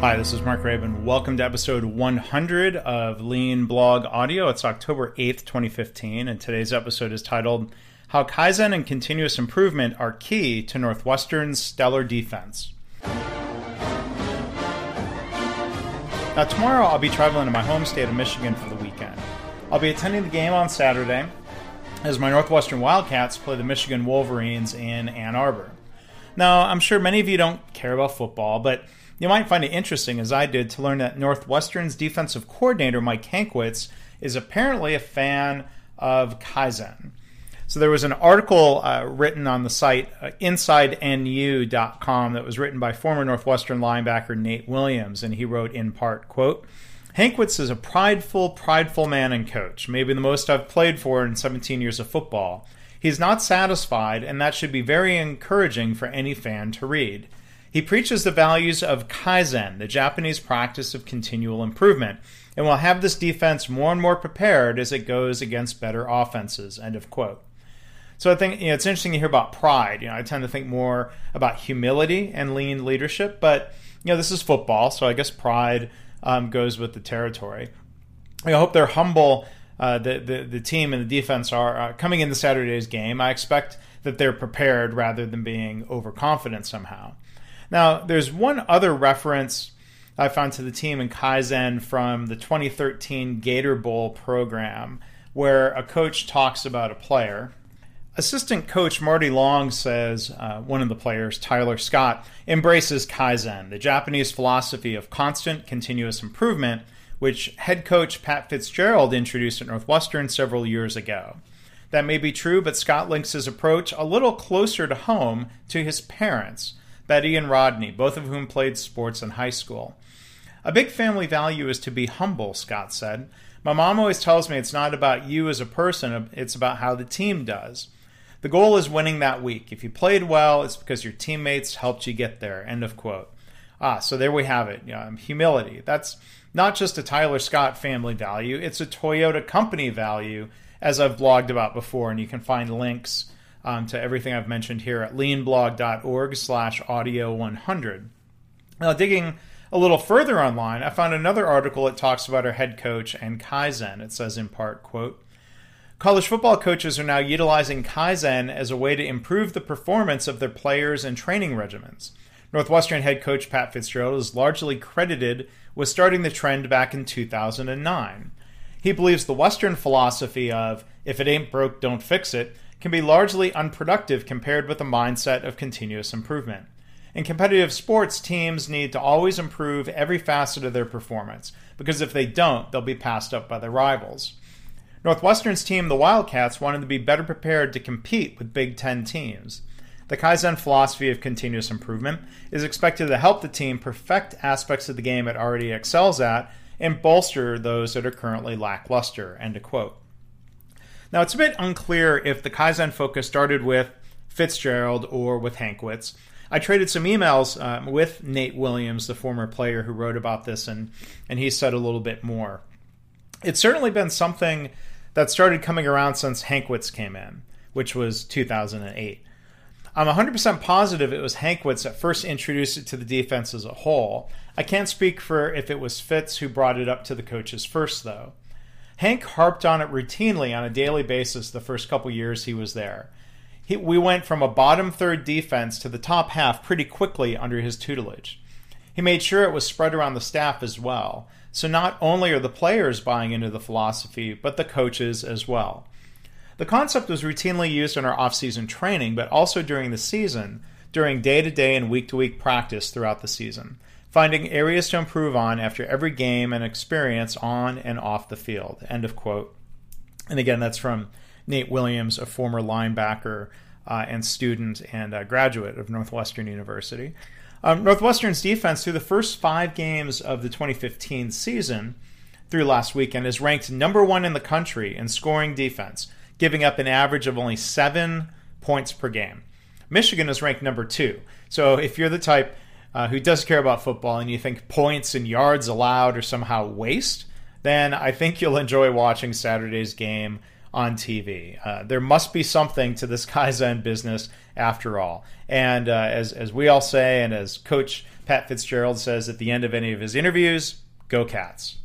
Hi, this is Mark Graban. Welcome to episode 100 of Lean Blog Audio. It's October 8th, 2015, and today's episode is titled How Kaizen and Continuous Improvement Are Key to Northwestern's Stellar Defense. Now, tomorrow I'll be traveling to my home state of Michigan for the weekend. I'll be attending the game on Saturday as my Northwestern Wildcats play the Michigan Wolverines in Ann Arbor. Now, I'm sure many of you don't care about football, but you might find it interesting, as I did, to learn that Northwestern's defensive coordinator, Mike Hankwitz, is apparently a fan of Kaizen. So there was an article uh, written on the site uh, InsideNU.com that was written by former Northwestern linebacker Nate Williams, and he wrote in part, quote, Hankwitz is a prideful, prideful man and coach, maybe the most I've played for in 17 years of football. He's not satisfied, and that should be very encouraging for any fan to read. He preaches the values of Kaizen, the Japanese practice of continual improvement, and will have this defense more and more prepared as it goes against better offenses. End of quote. So I think you know, it's interesting to hear about pride. You know, I tend to think more about humility and lean leadership, but you know, this is football, so I guess pride um, goes with the territory. I hope they're humble. Uh, the, the the team and the defense are uh, coming into Saturday's game. I expect that they're prepared rather than being overconfident somehow. Now, there's one other reference I found to the team in Kaizen from the 2013 Gator Bowl program, where a coach talks about a player. Assistant coach Marty Long says uh, one of the players, Tyler Scott, embraces Kaizen, the Japanese philosophy of constant, continuous improvement, which head coach Pat Fitzgerald introduced at Northwestern several years ago. That may be true, but Scott links his approach a little closer to home to his parents, Betty and Rodney, both of whom played sports in high school. A big family value is to be humble, Scott said. My mom always tells me it's not about you as a person, it's about how the team does. The goal is winning that week. If you played well, it's because your teammates helped you get there. End of quote. Ah, so there we have it. Um, humility. That's not just a Tyler Scott family value, it's a Toyota company value, as I've blogged about before, and you can find links um, to everything I've mentioned here at leanblog.org slash audio 100. Now, digging a little further online, I found another article that talks about our head coach and Kaizen. It says in part, quote, College football coaches are now utilizing Kaizen as a way to improve the performance of their players and training regimens. Northwestern head coach Pat Fitzgerald is largely credited with starting the trend back in 2009. He believes the Western philosophy of, if it ain't broke, don't fix it, can be largely unproductive compared with the mindset of continuous improvement. In competitive sports, teams need to always improve every facet of their performance, because if they don't, they'll be passed up by their rivals. Northwestern's team, the Wildcats, wanted to be better prepared to compete with Big Ten teams. The Kaizen philosophy of continuous improvement is expected to help the team perfect aspects of the game it already excels at and bolster those that are currently lackluster. End quote. Now, it's a bit unclear if the Kaizen focus started with Fitzgerald or with Hankwitz. I traded some emails um, with Nate Williams, the former player who wrote about this, and, and he said a little bit more. It's certainly been something that started coming around since Hankwitz came in, which was 2008. I'm 100% positive it was Hankwitz that first introduced it to the defense as a whole. I can't speak for if it was Fitz who brought it up to the coaches first, though. Hank harped on it routinely on a daily basis the first couple years he was there. He, we went from a bottom third defense to the top half pretty quickly under his tutelage. He made sure it was spread around the staff as well. So not only are the players buying into the philosophy, but the coaches as well. The concept was routinely used in our off-season training, but also during the season, during day-to-day and week-to-week practice throughout the season finding areas to improve on after every game and experience on and off the field. End of quote. And again, that's from Nate Williams, a former linebacker uh, and student and uh, graduate of Northwestern University. Um, Northwestern's defense through the first five games of the 2015 season through last weekend is ranked number one in the country in scoring defense, giving up an average of only seven points per game. Michigan is ranked number two. So if you're the type uh, who does care about football and you think points and yards allowed are somehow waste, then I think you'll enjoy watching Saturday's game on TV. Uh, there must be something to this Kaizen business after all. And uh, as, as we all say, and as Coach Pat Fitzgerald says at the end of any of his interviews, go Cats.